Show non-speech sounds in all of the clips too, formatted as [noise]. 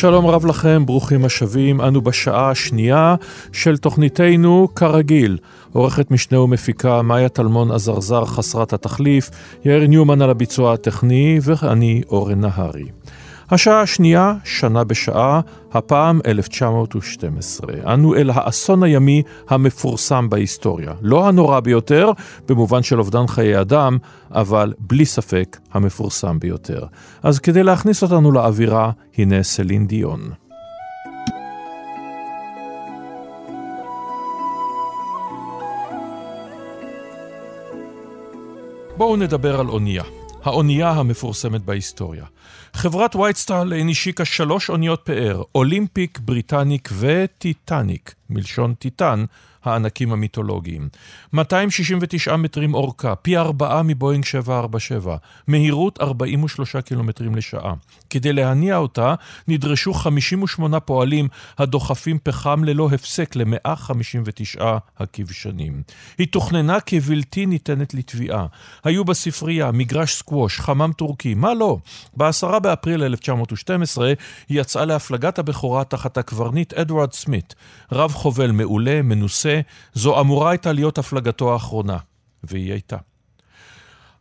שלום רב לכם, ברוכים השבים. אנו בשעה השנייה של תוכניתנו כרגיל. עורכת משנה ומפיקה מאיה טלמון עזרזר חסרת התחליף, יאיר ניומן על הביצוע הטכני, ואני אורן נהרי. השעה השנייה, שנה בשעה, הפעם 1912. אנו אל האסון הימי המפורסם בהיסטוריה. לא הנורא ביותר, במובן של אובדן חיי אדם, אבל בלי ספק המפורסם ביותר. אז כדי להכניס אותנו לאווירה, הנה סלין דיון. בואו נדבר על אונייה. האונייה המפורסמת בהיסטוריה. חברת וייט סטאר ליין השיקה שלוש אוניות פאר, אולימפיק, בריטניק וטיטניק, מלשון טיטן, הענקים המיתולוגיים. 269 מטרים אורכה, פי ארבעה מבואינג 747, מהירות 43 קילומטרים לשעה. כדי להניע אותה נדרשו 58 פועלים הדוחפים פחם ללא הפסק ל-159 הכבשנים. היא תוכננה כבלתי ניתנת לטביעה. היו בספרייה מגרש סקווש, חמאם טורקי, מה לא? ב-10 באפריל 1912 היא יצאה להפלגת הבכורה תחת הקברניט אדוארד סמית, רב חובל מעולה, מנוסה, זו אמורה הייתה להיות הפלגתו האחרונה, והיא הייתה.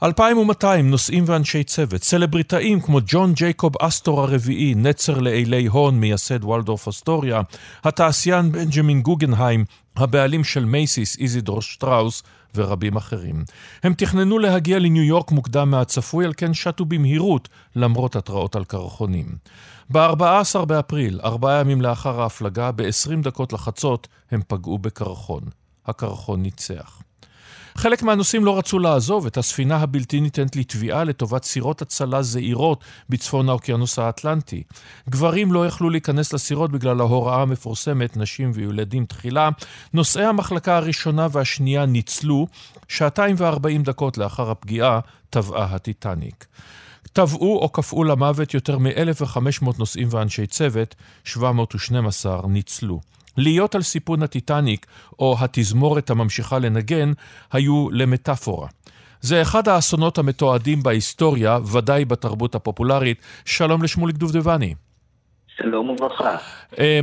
2,200 נוסעים ואנשי צוות, סלבריטאים כמו ג'ון ג'ייקוב אסטור הרביעי, נצר לאילי הון, מייסד וולדורף אסטוריה, התעשיין בנג'מין גוגנהיים, הבעלים של מייסיס, איזידור שטראוס ורבים אחרים. הם תכננו להגיע לניו יורק מוקדם מהצפוי, על כן שטו במהירות, למרות התראות על קרחונים. ב-14 באפריל, ארבעה ימים לאחר ההפלגה, ב-20 דקות לחצות, הם פגעו בקרחון. הקרחון ניצח. חלק מהנוסעים לא רצו לעזוב את הספינה הבלתי ניתנת לתביעה לטובת סירות הצלה זעירות בצפון האוקיינוס האטלנטי. גברים לא יכלו להיכנס לסירות בגלל ההוראה המפורסמת, נשים וילדים תחילה. נוסעי המחלקה הראשונה והשנייה ניצלו, שעתיים וארבעים דקות לאחר הפגיעה טבעה הטיטניק. טבעו או קפאו למוות יותר מ-1,500 נוסעים ואנשי צוות, 712 ניצלו. להיות על סיפון הטיטניק או התזמורת הממשיכה לנגן היו למטאפורה. זה אחד האסונות המתועדים בהיסטוריה, ודאי בתרבות הפופולרית. שלום לשמוליק דובדבני. שלום וברכה.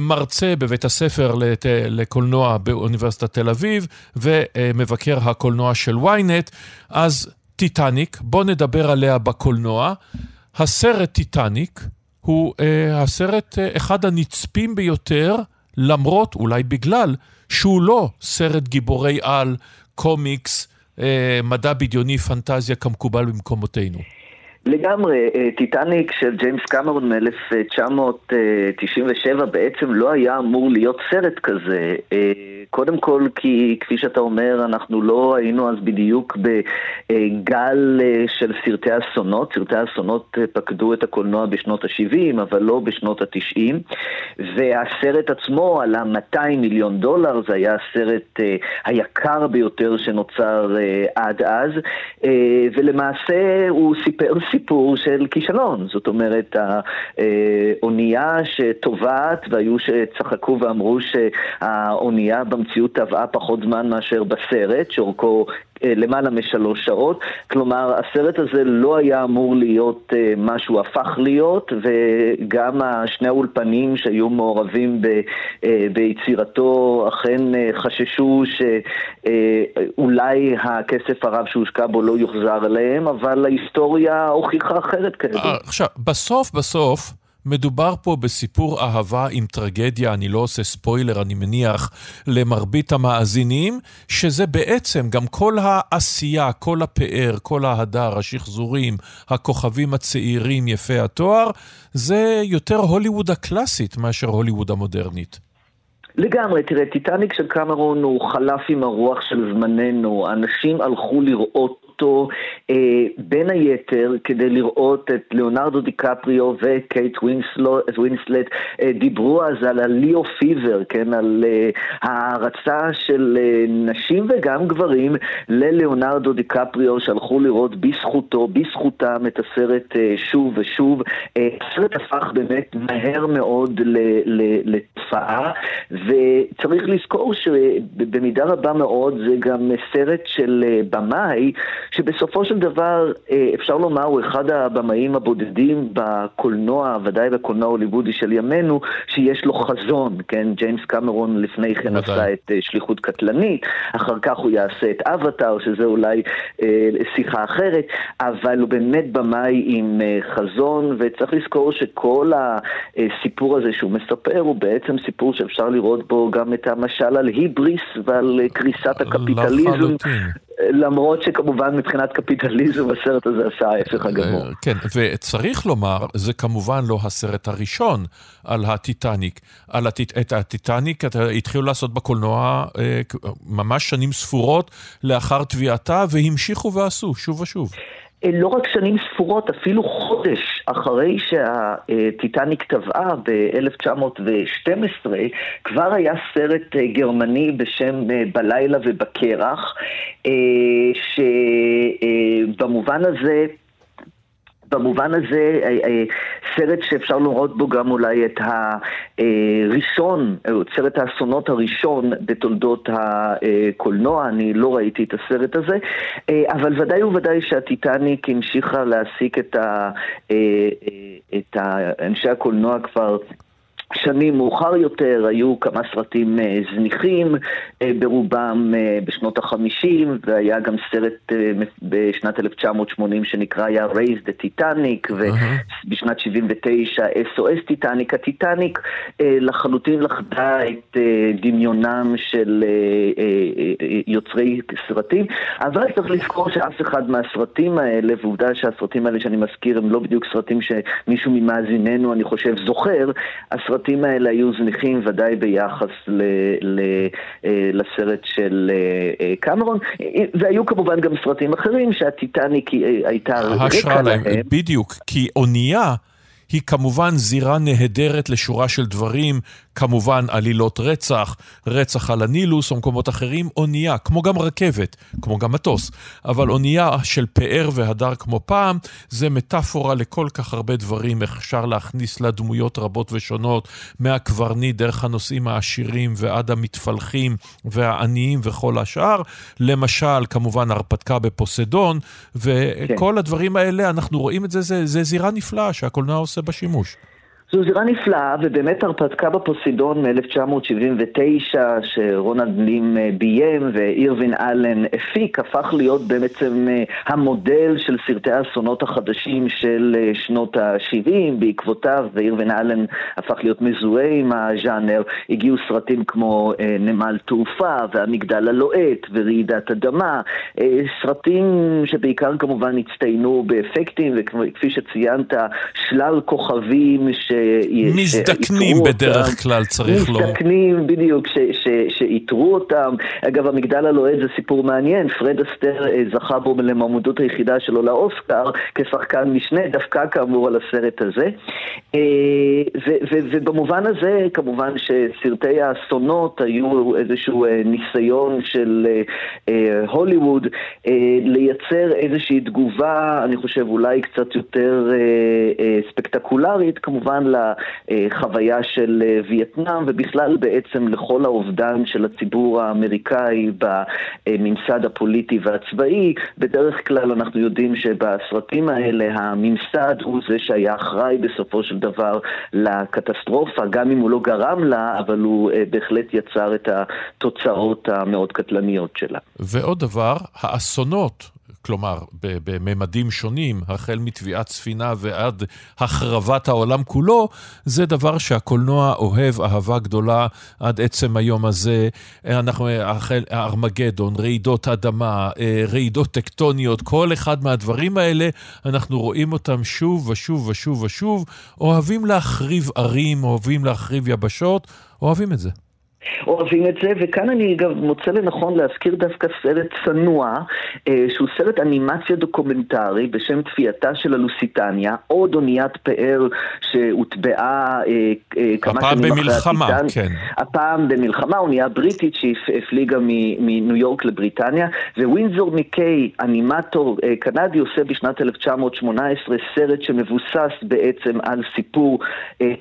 מרצה בבית הספר לת... לקולנוע באוניברסיטת תל אביב ומבקר הקולנוע של ynet. אז טיטניק, בוא נדבר עליה בקולנוע. הסרט טיטניק הוא אה, הסרט, אה, אחד הנצפים ביותר למרות, אולי בגלל, שהוא לא סרט גיבורי על, קומיקס, אה, מדע בדיוני, פנטזיה כמקובל במקומותינו. לגמרי, אה, טיטניק של ג'יימס קמרון מ-1997 בעצם לא היה אמור להיות סרט כזה. אה, קודם כל כי, כפי שאתה אומר, אנחנו לא היינו אז בדיוק בגל אה, של סרטי אסונות. סרטי אסונות פקדו את הקולנוע בשנות ה-70, אבל לא בשנות ה-90. והסרט עצמו עלה 200 מיליון דולר, זה היה הסרט היקר ביותר שנוצר עד אז. ולמעשה הוא סיפר סיפור של כישלון. זאת אומרת, האונייה שטובעת, והיו שצחקו ואמרו שהאונייה במציאות טבעה פחות זמן מאשר בסרט, שאורכו למעלה משלוש שעות. כלומר, הסרט הזה לא היה אמור להיות מה שהוא הפך להיות, וגם שני האולפנים שהיו מעורבים ב, ביצירתו אכן חששו שאולי הכסף הרב שהושקע בו לא יוחזר אליהם, אבל ההיסטוריה הוכיחה אחרת כידוע. עכשיו, בסוף בסוף... מדובר פה בסיפור אהבה עם טרגדיה, אני לא עושה ספוילר, אני מניח, למרבית המאזינים, שזה בעצם גם כל העשייה, כל הפאר, כל ההדר, השחזורים, הכוכבים הצעירים, יפי התואר, זה יותר הוליווד הקלאסית מאשר הוליווד המודרנית. לגמרי, תראה, טיטניק של קמרון הוא חלף עם הרוח של זמננו, אנשים הלכו לראות אותו אה, בין היתר כדי לראות את ליאונרדו דיקפריו וקייט ווינסלט, אה, דיברו אז על ה-Leo fever, כן, על אה, ההערצה של אה, נשים וגם גברים לליאונרדו דיקפריו שהלכו לראות בזכותו, בזכותם את הסרט אה, שוב ושוב. אה, הסרט הפך באמת מהר מאוד לתופעה, וצריך לזכור שבמידה רבה מאוד זה גם סרט של אה, במאי, שבסופו של דבר אה, אפשר לומר הוא אחד הבמאים הבודדים בקולנוע, ודאי בקולנוע ההוליוודי של ימינו, שיש לו חזון, כן? ג'יימס קמרון לפני כן עשה את אה, שליחות קטלנית, אחר כך הוא יעשה את אבטאר, שזה אולי אה, שיחה אחרת, אבל הוא באמת במאי עם אה, חזון, וצריך לזכור שכל הסיפור הזה שהוא מספר הוא בעצם סיפור שאפשר לראות בו גם את המשל על היבריס ועל קריסת הקפיטליזם. למרות שכמובן מבחינת קפיטליזם הסרט הזה עשה ההפך הגמור. כן, וצריך לומר, זה כמובן לא הסרט הראשון על הטיטניק. על הטיט... את הטיטניק התחילו לעשות בקולנוע אה, ממש שנים ספורות לאחר תביעתה, והמשיכו ועשו שוב ושוב. אה, לא רק שנים ספורות, אפילו חודש אחרי שהטיטניק טבעה ב-1912, כבר היה סרט אה, גרמני בשם אה, בלילה ובקרח, שבמובן הזה במובן הזה, אה, אה, סרט שאפשר לראות בו גם אולי את הראשון, סרט האסונות הראשון בתולדות הקולנוע, אני לא ראיתי את הסרט הזה, אה, אבל ודאי וודאי שהטיטניק המשיכה להעסיק את, ה, את אנשי הקולנוע כבר שנים מאוחר יותר היו כמה סרטים אה, זניחים, אה, ברובם אה, בשנות החמישים, והיה גם סרט בשנת 1980 שנקרא היה Raise the Titanic, ובשנת 79 SOS טיטניק. הטיטניק לחלוטין לחדה את דמיונם של יוצרי סרטים, אבל צריך לזכור שאף אחד מהסרטים האלה, ועובדה שהסרטים האלה שאני מזכיר הם לא בדיוק סרטים שמישהו ממאזיננו, אני חושב, זוכר, הסרט הסרטים האלה היו זניחים ודאי ביחס ל, ל, אה, לסרט של אה, אה, קמרון, והיו כמובן גם סרטים אחרים שהטיטניק הייתה רקע להם. בדיוק, כי אונייה... היא כמובן זירה נהדרת לשורה של דברים, כמובן עלילות רצח, רצח על הנילוס או מקומות אחרים, אונייה, כמו גם רכבת, כמו גם מטוס, אבל אונייה של פאר והדר כמו פעם, זה מטאפורה לכל כך הרבה דברים, אפשר להכניס לה דמויות רבות ושונות, מהקברניט דרך הנושאים העשירים ועד המתפלחים והעניים וכל השאר. למשל, כמובן הרפתקה בפוסדון, וכל כן. הדברים האלה, אנחנו רואים את זה, זה, זה זירה נפלאה שהקולנוע עושה בה שימוש. זו זירה נפלאה, ובאמת הרפתקה בפוסידון מ-1979, שרונלד לים אה, ביים ואירווין אלן הפיק, הפך להיות בעצם אה, המודל של סרטי האסונות החדשים של אה, שנות ה-70. בעקבותיו, ואירווין אלן הפך להיות מזוהה עם הז'אנר, הגיעו סרטים כמו נמל תעופה, והמגדל הלוהט, ורעידת אדמה, סרטים שבעיקר כמובן הצטיינו באפקטים, וכפי שציינת, שלל כוכבים ש... מזדקנים בדרך אותם, כלל, צריך לומר. מזדקנים, לא. בדיוק, שאיתרו אותם. אגב, המגדל הלוהד זה סיפור מעניין. פרד אסטר אה, זכה בו למעמדות היחידה שלו לאוסקר כשחקן משנה, דווקא כאמור על הסרט הזה. אה, ובמובן הזה, כמובן שסרטי האסונות היו איזשהו אה, ניסיון של הוליווד לייצר איזושהי תגובה, אני חושב אולי קצת יותר ספקטקולרית, כמובן לחוויה של אה, וייטנאם ובכלל בעצם לכל האובדן של הציבור האמריקאי בממסד הפוליטי והצבאי. בדרך כלל אנחנו יודעים שבסרטים האלה הממסד הוא זה שהיה אחראי בסופו של דבר לקטסטרופה, גם אם הוא לא גרם לה, אבל הוא אה, בהחלט יצר את התוצאות המאוד קטלניות שלה. ועוד דבר, האסונות כלומר, בממדים שונים, החל מטביעת ספינה ועד החרבת העולם כולו, זה דבר שהקולנוע אוהב אהבה גדולה עד עצם היום הזה. אנחנו, החל, ארמגדון, רעידות אדמה, אה, רעידות טקטוניות, כל אחד מהדברים האלה, אנחנו רואים אותם שוב ושוב ושוב ושוב. אוהבים להחריב ערים, אוהבים להחריב יבשות, אוהבים את זה. אוהבים את זה, וכאן אני גם מוצא לנכון להזכיר דווקא סרט צנוע, אה, שהוא סרט אנימציה דוקומנטרי בשם טביעתה של הלוסיטניה, עוד אוניית פאר שהוטבעה אה, אה, כמה שנים אחרי הטיטניק. הפעם במלחמה, כן. הפעם במלחמה, אונייה בריטית שהפליגה מניו יורק לבריטניה, ווינזור מיקיי, אנימטור אה, קנדי, עושה בשנת 1918 סרט שמבוסס בעצם על סיפור אה,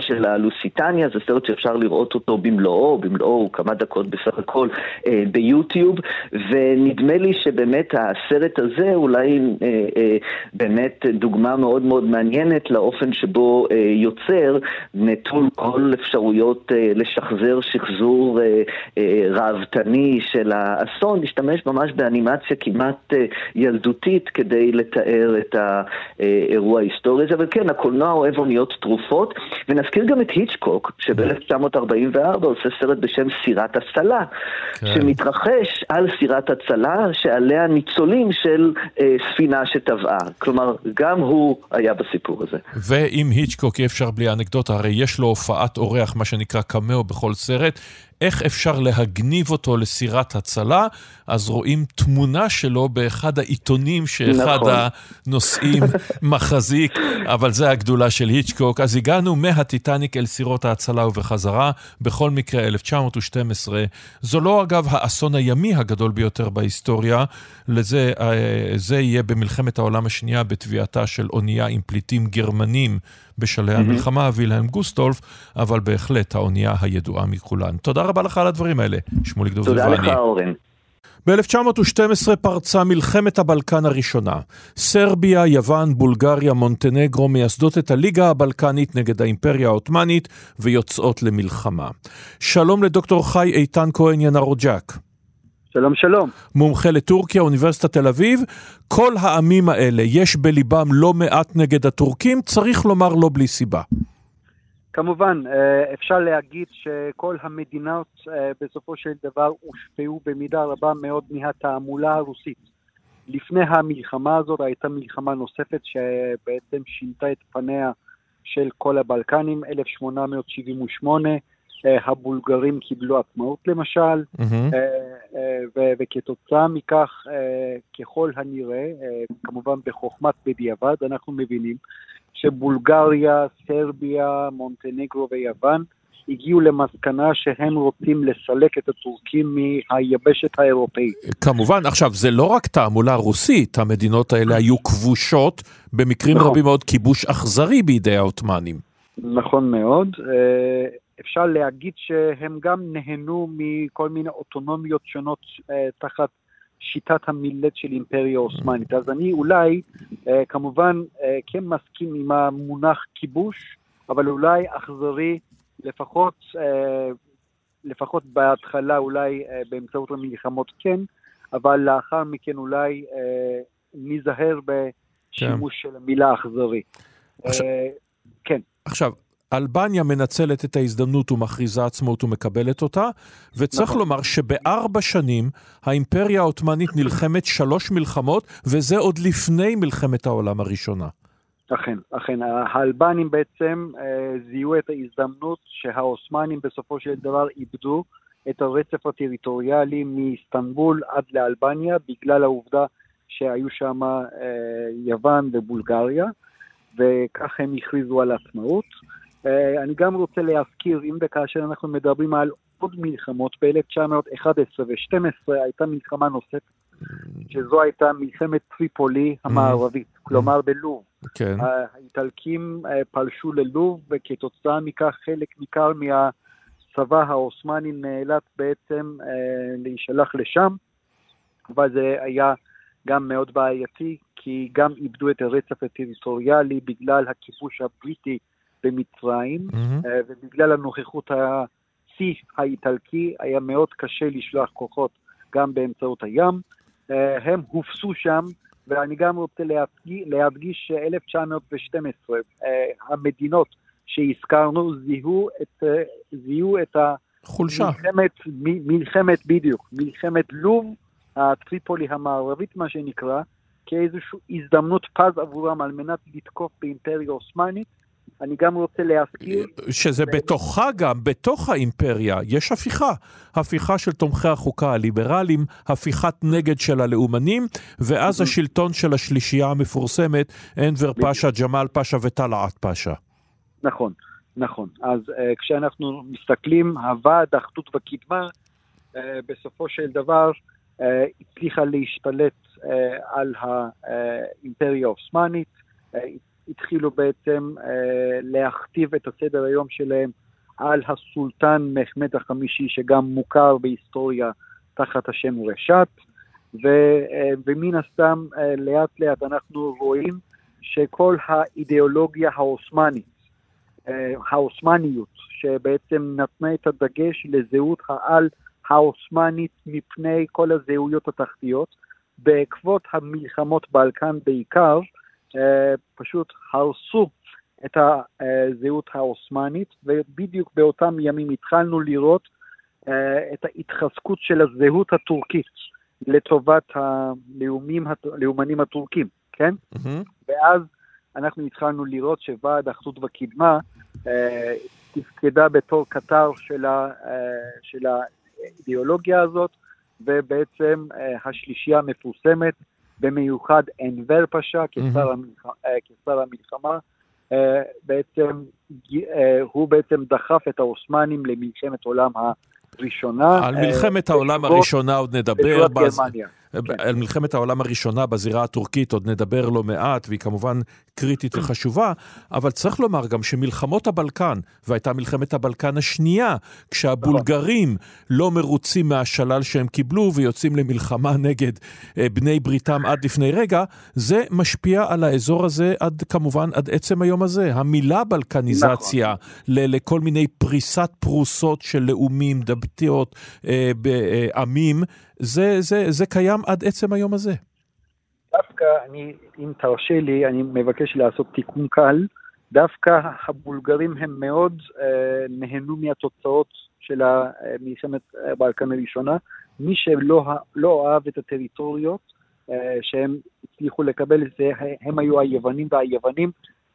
של הלוסיטניה, זה סרט שאפשר לראות אותו במלואו. במלואו, הוא כמה דקות בסך הכל אה, ביוטיוב, ונדמה לי שבאמת הסרט הזה אולי אה, אה, באמת דוגמה מאוד מאוד מעניינת לאופן שבו אה, יוצר נטול כל אפשרויות אה, לשחזר שחזור אה, אה, ראוותני של האסון, להשתמש ממש באנימציה כמעט אה, ילדותית כדי לתאר את האירוע ההיסטורי הזה, אבל כן, הקולנוע אוהב אוניות תרופות, ונזכיר גם את היצ'קוק, שב-1944 עושה סרט בשם סירת הצלה, כן. שמתרחש על סירת הצלה שעליה ניצולים של אה, ספינה שטבעה. כלומר, גם הוא היה בסיפור הזה. ועם היצ'קוק אי אפשר בלי אנקדוטה, הרי יש לו הופעת אורח, מה שנקרא קמאו בכל סרט. איך אפשר להגניב אותו לסירת הצלה, אז רואים תמונה שלו באחד העיתונים שאחד נכון. הנושאים [laughs] מחזיק, אבל זה הגדולה של היצ'קוק. אז הגענו מהטיטניק אל סירות ההצלה ובחזרה. בכל מקרה, 1912. זו לא, אגב, האסון הימי הגדול ביותר בהיסטוריה. לזה אה, זה יהיה במלחמת העולם השנייה בתביעתה של אונייה עם פליטים גרמנים בשלהי. המלחמה, וילהלם גוסטולף, אבל בהחלט האונייה הידועה מכולן. תודה רבה לך על הדברים האלה, שמוליק דוב תודה לך, אורן. ב-1912 פרצה מלחמת הבלקן הראשונה. סרביה, יוון, בולגריה, מונטנגרו מייסדות את הליגה הבלקנית נגד האימפריה העות'מאנית ויוצאות למלחמה. שלום לדוקטור חי איתן כהן ינרוג'ק. שלום שלום. מומחה לטורקיה, אוניברסיטת תל אביב. כל העמים האלה, יש בליבם לא מעט נגד הטורקים, צריך לומר לא בלי סיבה. כמובן, אה, אפשר להגיד שכל המדינות אה, בסופו של דבר הושפעו במידה רבה מאוד מהתעמולה הרוסית. לפני המלחמה הזאת הייתה מלחמה נוספת שבעצם שינתה את פניה של כל הבלקנים, 1878, אה, הבולגרים קיבלו עצמאות למשל, mm-hmm. וכתוצאה מכך, ככל הנראה, כמובן בחוכמת בדיעבד, אנחנו מבינים שבולגריה, סרביה, מונטנגרו ויוון הגיעו למסקנה שהם רוצים לסלק את הטורקים מהיבשת האירופאית. כמובן, עכשיו, זה לא רק תעמולה רוסית, המדינות האלה היו כבושות, במקרים נכון. רבים מאוד כיבוש אכזרי בידי העות'מאנים. נכון מאוד. אפשר להגיד שהם גם נהנו מכל מיני אוטונומיות שונות אה, תחת שיטת המילט של אימפריה אוסמנית. אז אני אולי, אה, כמובן, אה, כן מסכים עם המונח כיבוש, אבל אולי אכזרי, לפחות, אה, לפחות בהתחלה, אולי אה, באמצעות המלחמות כן, אבל לאחר מכן אולי אה, ניזהר בשימוש כן. של המילה אכזרי. עכשיו, אה, כן. עכשיו, אלבניה מנצלת את ההזדמנות ומכריזה עצמאות ומקבלת אותה, וצריך נכון. לומר שבארבע שנים האימפריה העות'מאנית נלחמת שלוש מלחמות, וזה עוד לפני מלחמת העולם הראשונה. אכן, אכן. האלבנים בעצם אה, זיהו את ההזדמנות שהעות'מאנים בסופו של דבר איבדו את הרצף הטריטוריאלי מאיסטנבול עד לאלבניה, בגלל העובדה שהיו שם אה, יוון ובולגריה, וכך הם הכריזו על עצמאות. אה, אני גם רוצה להזכיר, אם וכאשר אנחנו מדברים על עוד מלחמות, ב-1911 ו-12 הייתה מלחמה נוספת, שזו הייתה מלחמת טריפולי המערבית, mm. כלומר בלוב. כן. האיטלקים אה, פלשו ללוב, וכתוצאה מכך חלק ניכר מהצבא העות'מאני נאלץ בעצם אה, להישלח לשם, אבל זה היה גם מאוד בעייתי, כי גם איבדו את הרצף הטריטוריאלי בגלל הכיבוש הבריטי במצרים, mm-hmm. ובגלל הנוכחות השיא האיטלקי היה מאוד קשה לשלוח כוחות גם באמצעות הים. אה, הם הופסו שם, ואני גם רוצה להדגיש, להדגיש ש-1912 אה, המדינות שהזכרנו זיהו את, זיהו את חולשה. מלחמת, מלחמת, בדיוק, מלחמת לוב, הטריפולי המערבית מה שנקרא, כאיזושהי הזדמנות פז עבורם על מנת לתקוף באימפריה אוסמנית אני גם רוצה להזכיר... שזה בתוכה גם, בתוך האימפריה, יש הפיכה. הפיכה של תומכי החוקה הליברליים, הפיכת נגד של הלאומנים, ואז השלטון של השלישייה המפורסמת, אנבר פאשה, ג'מאל פאשה וטלעת פאשה. נכון, נכון. אז uh, כשאנחנו מסתכלים, הוועד האחדות וקדמה, uh, בסופו של דבר uh, הצליחה להשתלט uh, על האימפריה העות'מאנית, uh, התחילו בעצם אה, להכתיב את הסדר היום שלהם על הסולטן מחמד החמישי, שגם מוכר בהיסטוריה תחת השם רשת, ו, אה, ומן הסתם אה, לאט לאט אנחנו רואים שכל האידיאולוגיה העות'מאנית, אה, העות'מאניות, שבעצם נתנה את הדגש לזהות העל העות'מאנית מפני כל הזהויות התחתיות, בעקבות המלחמות בלקן בעיקר, פשוט הרסו את הזהות העות'מאנית, ובדיוק באותם ימים התחלנו לראות אה, את ההתחזקות של הזהות הטורקית לטובת הלאומים, הלאומנים הטורקים, כן? Mm-hmm. ואז אנחנו התחלנו לראות שוועד אחדות וקדמה אה, תפקדה בתור קטר של, ה, של האידיאולוגיה הזאת, ובעצם השלישייה המפורסמת במיוחד אנבר פאשה כשר. המלח... אה, כשר המלחמה, אה, בעצם, אה, הוא בעצם דחף את העות'מאנים למלחמת עולם הראשונה. על מלחמת העולם הראשונה עוד נדבר. בז... כן. על מלחמת העולם הראשונה בזירה הטורקית עוד נדבר לא מעט, והיא כמובן קריטית וחשובה, אבל צריך לומר גם שמלחמות הבלקן, והייתה מלחמת הבלקן השנייה, כשהבולגרים לא מרוצים מהשלל שהם קיבלו ויוצאים למלחמה נגד אה, בני בריתם עד לפני רגע, זה משפיע על האזור הזה עד כמובן עד עצם היום הזה. המילה בלקניזציה נכון. לכל מיני פריסת פרוסות של לאומים, דבטיות, אה, בעמים, זה, זה, זה קיים עד עצם היום הזה. דווקא, אני, אם תרשה לי, אני מבקש לעשות תיקון קל. דווקא הבולגרים הם מאוד אה, נהנו מהתוצאות של מלחמת בלקן הראשונה. מי שלא לא אהב את הטריטוריות אה, שהם הצליחו לקבל, זה, הם היו היוונים, והיוונים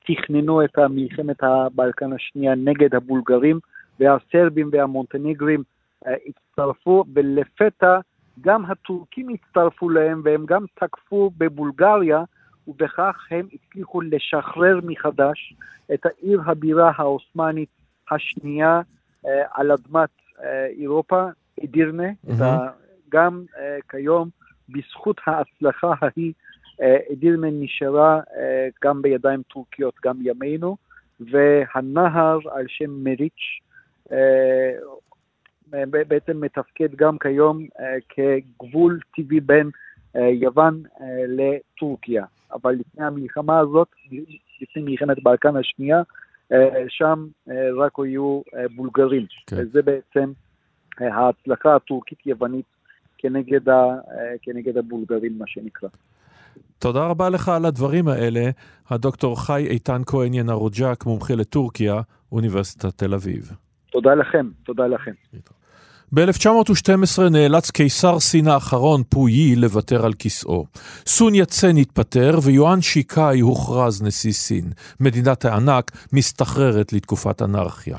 תכננו את מלחמת הבלקן השנייה נגד הבולגרים, והסרבים והמונטניגרים אה, הצטרפו, ולפתע גם הטורקים הצטרפו להם והם גם תקפו בבולגריה, ובכך הם הצליחו לשחרר מחדש את העיר הבירה העות'מאנית השנייה אה, על אדמת אה, אירופה, אדירנה, mm-hmm. גם אה, כיום בזכות ההצלחה ההיא, אה, אדירנה נשארה אה, גם בידיים טורקיות, גם ימינו, והנהר על שם מריץ' אה, בעצם מתפקד גם כיום אה, כגבול טבעי בין אה, יוון אה, לטורקיה. אבל לפני המלחמה הזאת, לפני מלחמת בלקן השנייה, שם רק היו בולגרים. כן. וזה בעצם ההצלחה הטורקית-יוונית כנגד, ה, כנגד הבולגרים, מה שנקרא. תודה רבה לך על הדברים האלה, הדוקטור חי איתן כהן ינרוג'ק, מומחה לטורקיה, אוניברסיטת תל אביב. תודה לכם, תודה לכם. ב-1912 נאלץ קיסר סין האחרון, פויי, לוותר על כיסאו. סון יצן התפטר ויואן שיקאי הוכרז נשיא סין. מדינת הענק מסתחררת לתקופת אנרכיה.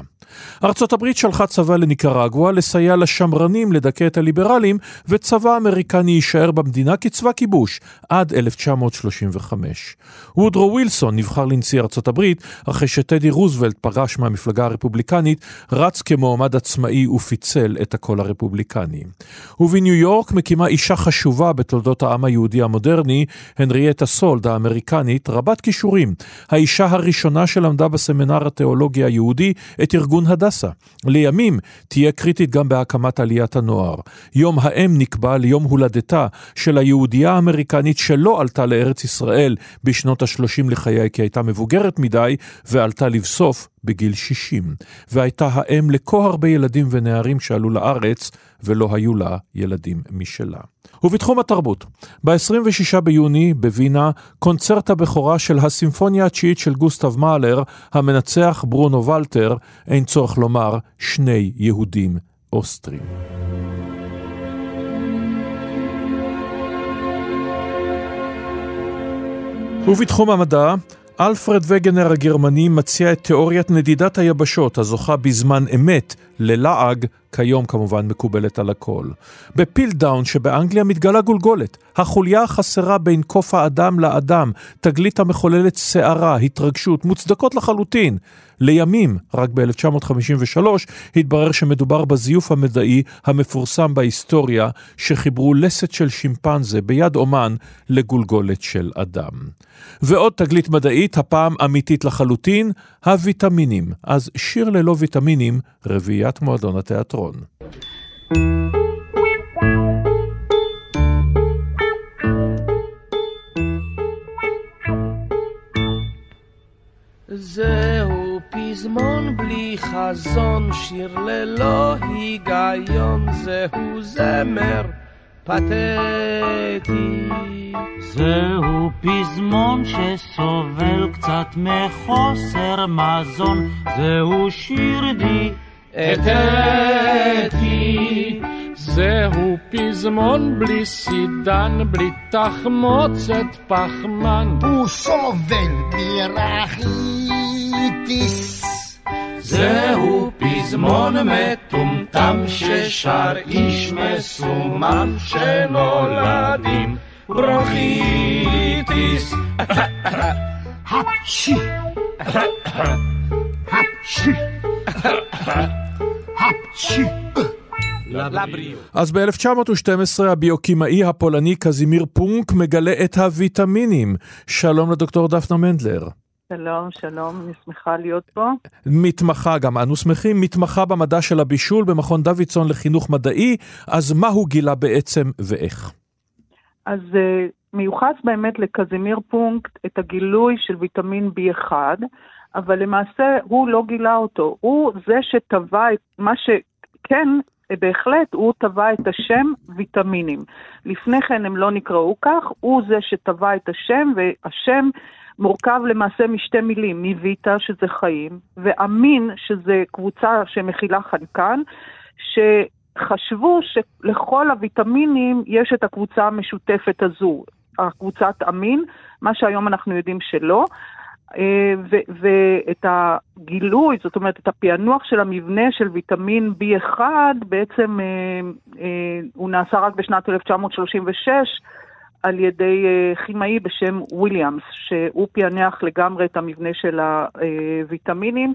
ארצות הברית שלחה צבא לניקרגואה לסייע לשמרנים לדכא את הליברלים, וצבא אמריקני יישאר במדינה כצבא כיבוש עד 1935. וודרו ווילסון נבחר לנשיא ארצות הברית, אחרי שטדי רוזוולט פרש מהמפלגה הרפובליקנית, רץ כמועמד עצמאי ופיצל את הקול הרפובליקני. ובניו יורק מקימה אישה חשובה בתולדות העם היהודי המודרני, הנריאטה סולד האמריקנית, רבת כישורים. האישה הראשונה שלמדה בסמינר התיאולוגי היהודי את ארגון הדסה. לימים תהיה קריטית גם בהקמת עליית הנוער. יום האם נקבע ליום הולדתה של היהודייה האמריקנית שלא עלתה לארץ ישראל בשנות ה-30 לחיי כי הייתה מבוגרת מדי ועלתה לבסוף בגיל 60, והייתה האם לכה הרבה ילדים ונערים שעלו לארץ ולא היו לה ילדים משלה. ובתחום התרבות, ב-26 ביוני בווינה, קונצרט הבכורה של הסימפוניה התשיעית של גוסטב מאלר, המנצח ברונו ולטר, אין צורך לומר שני יהודים אוסטרים. ובתחום המדע, אלפרד וגנר הגרמני מציע את תיאוריית נדידת היבשות, הזוכה בזמן אמת ללעג, כיום כמובן מקובלת על הכל. בפילדאון שבאנגליה מתגלה גולגולת, החוליה החסרה בין קוף האדם לאדם, תגלית המחוללת סערה, התרגשות, מוצדקות לחלוטין. לימים, רק ב-1953, התברר שמדובר בזיוף המדעי המפורסם בהיסטוריה, שחיברו לסת של שימפנזה ביד אומן לגולגולת של אדם. ועוד תגלית מדעית, הפעם אמיתית לחלוטין, הוויטמינים. אז שיר ללא ויטמינים, רביעיית מועדון התיאטרון. זהו פזמון בלי חזון, שיר ללא היגיון, זהו זמר פתטי. זהו פזמון שסובל קצת מחוסר מזון, זהו שיר די אתתי. זהו פזמון בלי סידן, בלי תחמוצת פחמן. הוא סובל מרחיטיס. זהו פזמון מטומטם ששר איש מסומם שנולד עם ברוכיטיס. [laughs] הפשי. [laughs] הפשי. הפשי. לבריאות. אז ב-1912 הביוקמאי הפולני קזימיר פונק מגלה את הוויטמינים. שלום לדוקטור דפנה מנדלר. שלום, שלום, אני שמחה להיות פה. מתמחה, גם אנו שמחים, מתמחה במדע של הבישול במכון דוידסון לחינוך מדעי, אז מה הוא גילה בעצם ואיך? אז uh, מיוחס באמת לקזימיר פונקט את הגילוי של ויטמין B1, אבל למעשה הוא לא גילה אותו. הוא זה שטבע את מה שכן, בהחלט, הוא טבע את השם ויטמינים. לפני כן הם לא נקראו כך, הוא זה שטבע את השם, והשם מורכב למעשה משתי מילים, מוויטה, שזה חיים, ואמין, שזה קבוצה שמכילה חנקן, שחשבו שלכל הוויטמינים יש את הקבוצה המשותפת הזו, הקבוצת אמין, מה שהיום אנחנו יודעים שלא. אה, ו- ואת הגילוי, זאת אומרת, את הפענוח של המבנה של ויטמין B1, בעצם אה, אה, הוא נעשה רק בשנת 1936 על ידי כימאי בשם וויליאמס, שהוא פענח לגמרי את המבנה של הוויטמינים.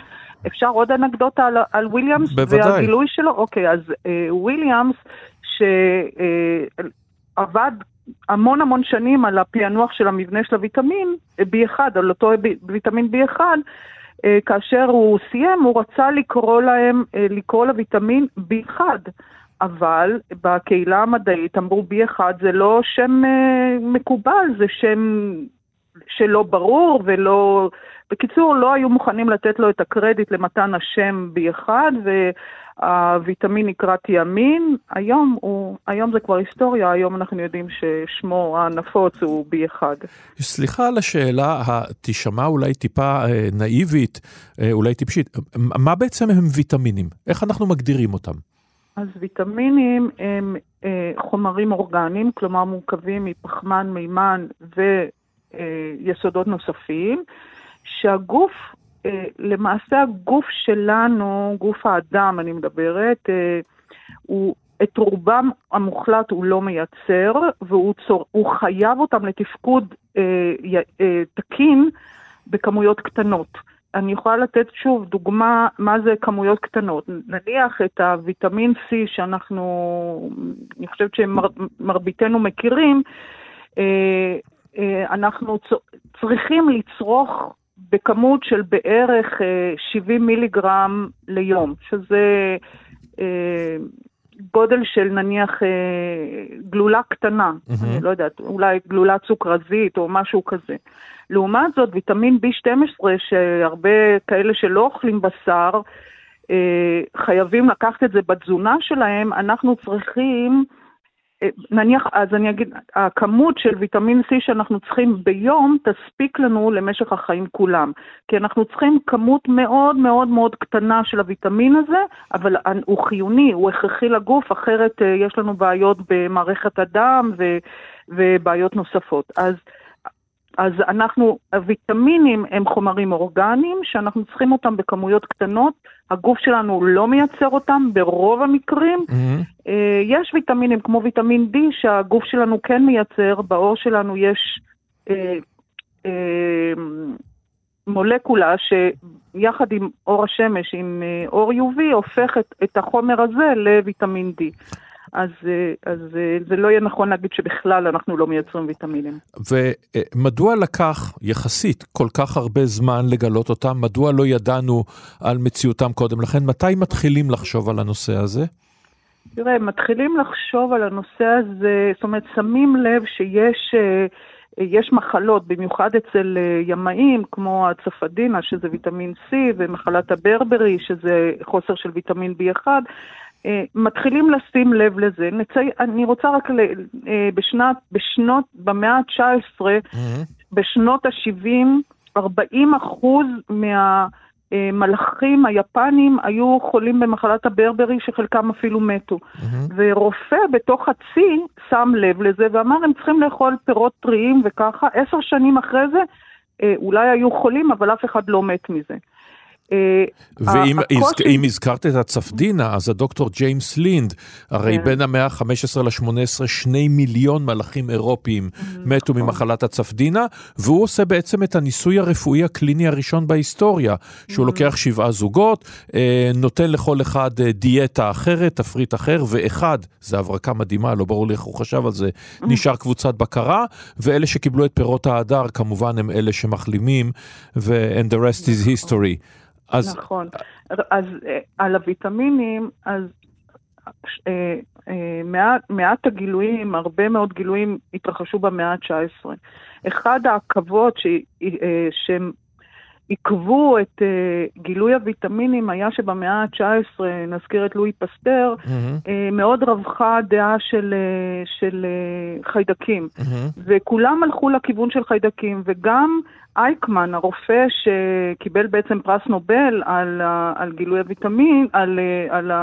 אפשר עוד אנקדוטה על, על וויליאמס? בוודאי. והגילוי שלו? אוקיי, אז וויליאמס, שעבד המון המון שנים על הפענוח של המבנה של הוויטמין B1, על אותו ויטמין B1, כאשר הוא סיים, הוא רצה לקרוא להם, לקרוא לוויטמין B1, אבל בקהילה המדעית אמרו B1 זה לא שם מקובל, זה שם שלא ברור ולא... בקיצור, לא היו מוכנים לתת לו את הקרדיט למתן השם B1, והוויטמין נקרא תיאמין. היום, הוא, היום זה כבר היסטוריה, היום אנחנו יודעים ששמו הנפוץ הוא B1. סליחה על השאלה, תישמע אולי טיפה אה, נאיבית, אה, אולי טיפשית. מה בעצם הם ויטמינים? איך אנחנו מגדירים אותם? אז ויטמינים הם אה, חומרים אורגניים, כלומר מורכבים מפחמן, מימן ויסודות נוספים. שהגוף, למעשה הגוף שלנו, גוף האדם אני מדברת, הוא, את רובם המוחלט הוא לא מייצר, והוא צור, חייב אותם לתפקוד אה, אה, תקין בכמויות קטנות. אני יכולה לתת שוב דוגמה מה זה כמויות קטנות. נניח את הוויטמין C שאנחנו, אני חושבת שמרביתנו מכירים, אה, אה, אנחנו צריכים לצרוך בכמות של בערך 70 מיליגרם ליום, שזה אה, גודל של נניח אה, גלולה קטנה, mm-hmm. אני לא יודעת, אולי גלולה צוקרזית או משהו כזה. לעומת זאת, ויטמין B12, שהרבה כאלה שלא אוכלים בשר, אה, חייבים לקחת את זה בתזונה שלהם, אנחנו צריכים נניח, אז אני אגיד, הכמות של ויטמין C שאנחנו צריכים ביום תספיק לנו למשך החיים כולם. כי אנחנו צריכים כמות מאוד מאוד מאוד קטנה של הוויטמין הזה, אבל הוא חיוני, הוא הכרחי לגוף, אחרת יש לנו בעיות במערכת הדם ו, ובעיות נוספות. אז אז אנחנו, הוויטמינים הם חומרים אורגניים שאנחנו צריכים אותם בכמויות קטנות, הגוף שלנו לא מייצר אותם ברוב המקרים. Mm-hmm. יש ויטמינים כמו ויטמין D שהגוף שלנו כן מייצר, בעור שלנו יש אה, אה, מולקולה שיחד עם אור השמש, עם אה, אור UV, הופך את, את החומר הזה לויטמין D. אז, אז זה לא יהיה נכון להגיד שבכלל אנחנו לא מייצרים ויטמינים. ומדוע לקח יחסית כל כך הרבה זמן לגלות אותם? מדוע לא ידענו על מציאותם קודם לכן? מתי מתחילים לחשוב על הנושא הזה? תראה, מתחילים לחשוב על הנושא הזה, זאת אומרת, שמים לב שיש... יש מחלות, במיוחד אצל ימאים, כמו הצפדינה, שזה ויטמין C, ומחלת הברברי, שזה חוסר של ויטמין B1, אה, מתחילים לשים לב לזה. נצי, אני רוצה רק ל, אה, בשנת, בשנות, במאה ה-19, mm-hmm. בשנות ה-70, 40 אחוז מהמלאכים היפנים היו חולים במחלת הברברי, שחלקם אפילו מתו. Mm-hmm. ורופא בתוך הצי שם לב לזה ואמר, הם צריכים לאכול פירות טריים וככה. עשר שנים אחרי זה, אה, אולי היו חולים, אבל אף אחד לא מת מזה. אה, ואם הקושי... הזכרת את הצפדינה, אז הדוקטור ג'יימס לינד, הרי כן. בין המאה ה-15 ל-18, שני מיליון מלאכים אירופיים מתו. ממחלת הצפדינה, והוא עושה בעצם את הניסוי הרפואי הקליני הראשון בהיסטוריה, שהוא לוקח שבעה זוגות, אה, נותן לכל אחד אה, דיאטה אחרת, תפריט אחר, ואחד, זו הברקה מדהימה, לא ברור לי איך הוא חשב על זה, נשאר קבוצת בקרה, ואלה שקיבלו את פירות ההדר, כמובן הם אלה שמחלימים, ו-and the rest is history. אז... נכון. אז אה, על הוויטמינים, אז אה, אה, מעט, מעט הגילויים, הרבה מאוד גילויים התרחשו במאה ה-19. אחד העכבות שהם עיכבו את uh, גילוי הוויטמינים היה שבמאה ה-19, נזכיר את לואי פסטר, mm-hmm. uh, מאוד רווחה דעה של, uh, של uh, חיידקים. Mm-hmm. וכולם הלכו לכיוון של חיידקים, וגם אייקמן, הרופא שקיבל בעצם פרס נובל על, uh, על גילוי הוויטמין, על, uh, על, uh,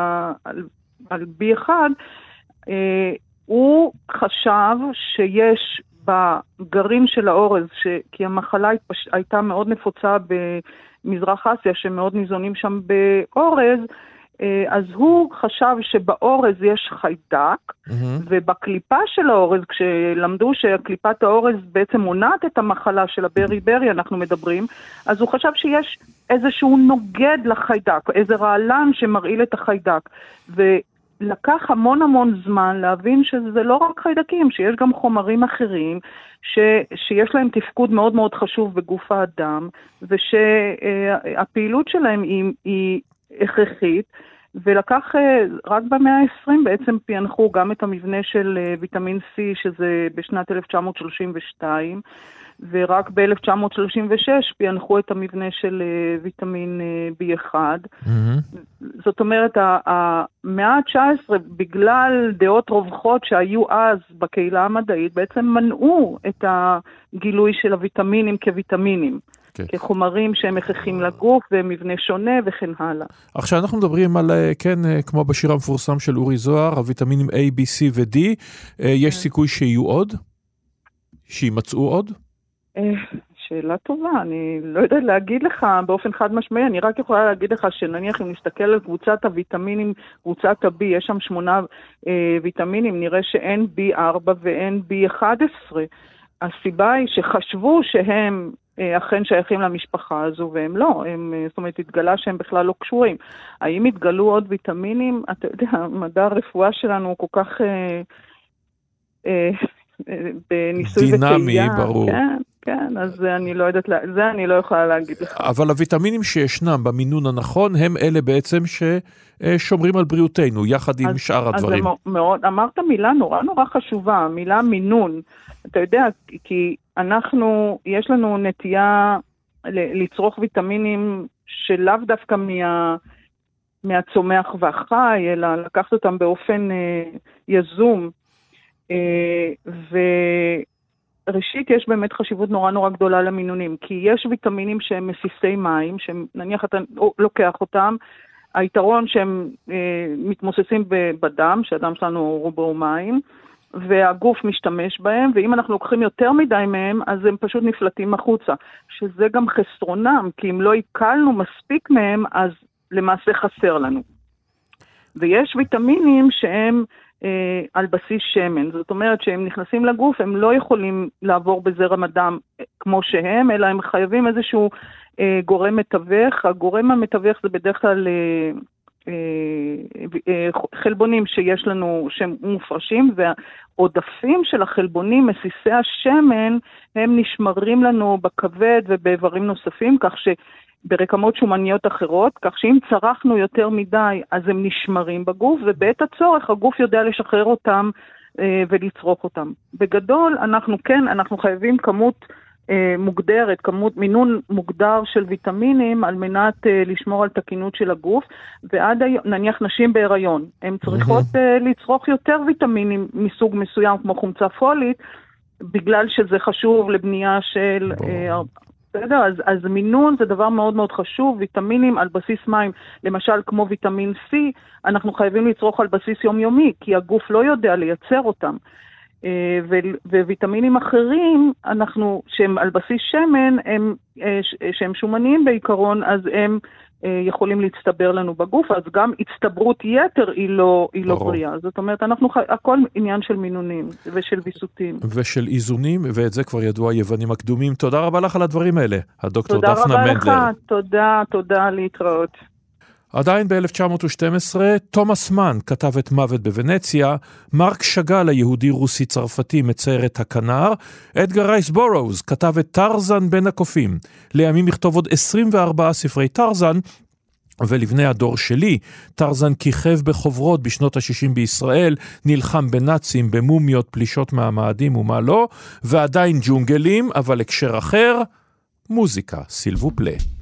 על, על B1, uh, הוא חשב שיש בגרעין של האורז, ש... כי המחלה התפש... הייתה מאוד נפוצה במזרח אסיה, שמאוד ניזונים שם באורז, אה, אז הוא חשב שבאורז יש חיידק, mm-hmm. ובקליפה של האורז, כשלמדו שקליפת האורז בעצם מונעת את המחלה של הברי ברי, אנחנו מדברים, אז הוא חשב שיש איזשהו נוגד לחיידק, איזה רעלן שמרעיל את החיידק. ו... לקח המון המון זמן להבין שזה לא רק חיידקים, שיש גם חומרים אחרים ש, שיש להם תפקוד מאוד מאוד חשוב בגוף האדם, ושהפעילות שלהם היא, היא הכרחית. ולקח, אה, רק במאה ה-20 בעצם פענחו גם את המבנה של אה, ויטמין C, שזה בשנת 1932, ורק ב-1936 פענחו את המבנה של uh, ויטמין uh, B1. Mm-hmm. זאת אומרת, המאה ה-19, בגלל דעות רווחות שהיו אז בקהילה המדעית, בעצם מנעו את הגילוי של הוויטמינים כוויטמינים. Okay. אוקיי. כחומרים שהם הכרחים לגוף ומבנה שונה וכן הלאה. עכשיו אנחנו מדברים על, אה, כן, כמו בשיר המפורסם של אורי זוהר, הוויטמינים A, B, C ו-D, יש כן. סיכוי שיהיו עוד? שימצאו עוד? אה, שאלה טובה, אני לא יודעת להגיד לך באופן חד משמעי, אני רק יכולה להגיד לך שנניח אם נסתכל על קבוצת הוויטמינים, קבוצת ה-B, יש שם שמונה אה, ויטמינים, נראה שאין B4 ואין B11. הסיבה היא שחשבו שהם אה, אכן שייכים למשפחה הזו, והם לא, הם, אה, זאת אומרת, התגלה שהם בכלל לא קשורים. האם התגלו עוד ויטמינים? אתה יודע, מדע הרפואה שלנו הוא כל כך... אה, אה, בניסוי וטעייה. דינמי, ברור. כן, כן, אז זה אני לא יודעת, זה אני לא יכולה להגיד לך. אבל הוויטמינים שישנם במינון הנכון, הם אלה בעצם ששומרים על בריאותנו, יחד עם אז, שאר הדברים. אז מאוד, אמרת מילה נורא נורא חשובה, מילה מינון. אתה יודע, כי אנחנו, יש לנו נטייה לצרוך ויטמינים שלאו דווקא מה... מהצומח והחי, אלא לקחת אותם באופן אה, יזום. אה, וראשית, יש באמת חשיבות נורא נורא גדולה למינונים, כי יש ויטמינים שהם מסיסי מים, שנניח אתה לוקח אותם, היתרון שהם אה, מתמוססים בדם, שהדם שלנו רובו מים, והגוף משתמש בהם, ואם אנחנו לוקחים יותר מדי מהם, אז הם פשוט נפלטים החוצה. שזה גם חסרונם, כי אם לא עיכלנו מספיק מהם, אז למעשה חסר לנו. ויש ויטמינים שהם אה, על בסיס שמן, זאת אומרת שהם נכנסים לגוף, הם לא יכולים לעבור בזרם הדם אה, כמו שהם, אלא הם חייבים איזשהו אה, גורם מתווך. הגורם המתווך זה בדרך כלל... אה, חלבונים שיש לנו, שהם מופרשים, והעודפים של החלבונים, מסיסי השמן, הם נשמרים לנו בכבד ובאיברים נוספים, כך שברקמות שומניות אחרות, כך שאם צרכנו יותר מדי, אז הם נשמרים בגוף, ובעת הצורך הגוף יודע לשחרר אותם אה, ולצרוך אותם. בגדול, אנחנו כן, אנחנו חייבים כמות אה, מוגדרת, כמות מינון מוגדר של ויטמינים על מנת uh, לשמור על תקינות של הגוף, ועד היום, נניח נשים בהיריון, הן צריכות uh, לצרוך יותר ויטמינים מסוג מסוים כמו חומצה פולית, בגלל שזה חשוב לבנייה של... בסדר? אז, אז מינון זה דבר מאוד מאוד חשוב, ויטמינים על בסיס מים, למשל כמו ויטמין C, אנחנו חייבים לצרוך על בסיס יומיומי, כי הגוף לא יודע לייצר אותם. אה, וויטמינים אחרים, אנחנו, שהם על בסיס שמן, הם, אה, שהם שומניים בעיקרון, אז הם אה, יכולים להצטבר לנו בגוף, אז גם הצטברות יתר היא לא, היא לא בריאה. זאת אומרת, אנחנו, הכל עניין של מינונים ושל ויסותים. ושל איזונים, ואת זה כבר ידעו היוונים הקדומים. תודה רבה לך על הדברים האלה, הדוקטור דפנה מנדלר. תודה רבה לך, תודה, תודה, להתראות. עדיין ב-1912, תומאס מן כתב את מוות בוונציה, מרק שאגאל היהודי-רוסי-צרפתי מצייר את הכנר, אדגר רייס בורוז כתב את טרזן בין הקופים. לימים יכתוב עוד 24 ספרי טרזן, ולבני הדור שלי, טרזן כיכב בחוברות בשנות ה-60 בישראל, נלחם בנאצים, במומיות, פלישות מהמאדים ומה לא, ועדיין ג'ונגלים, אבל הקשר אחר, מוזיקה, סילבו פלה.